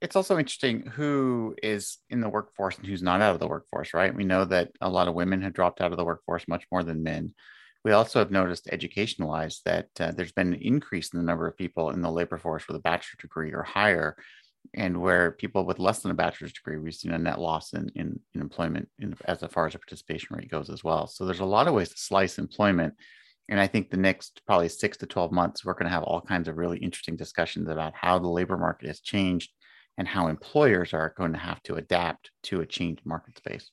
It's also interesting who is in the workforce and who's not out of the workforce, right? We know that a lot of women have dropped out of the workforce much more than men. We also have noticed education wise that uh, there's been an increase in the number of people in the labor force with a bachelor's degree or higher. And where people with less than a bachelor's degree, we've seen a net loss in, in, in employment in, as far as the participation rate goes as well. So there's a lot of ways to slice employment. And I think the next probably six to 12 months, we're going to have all kinds of really interesting discussions about how the labor market has changed and how employers are going to have to adapt to a changed market space.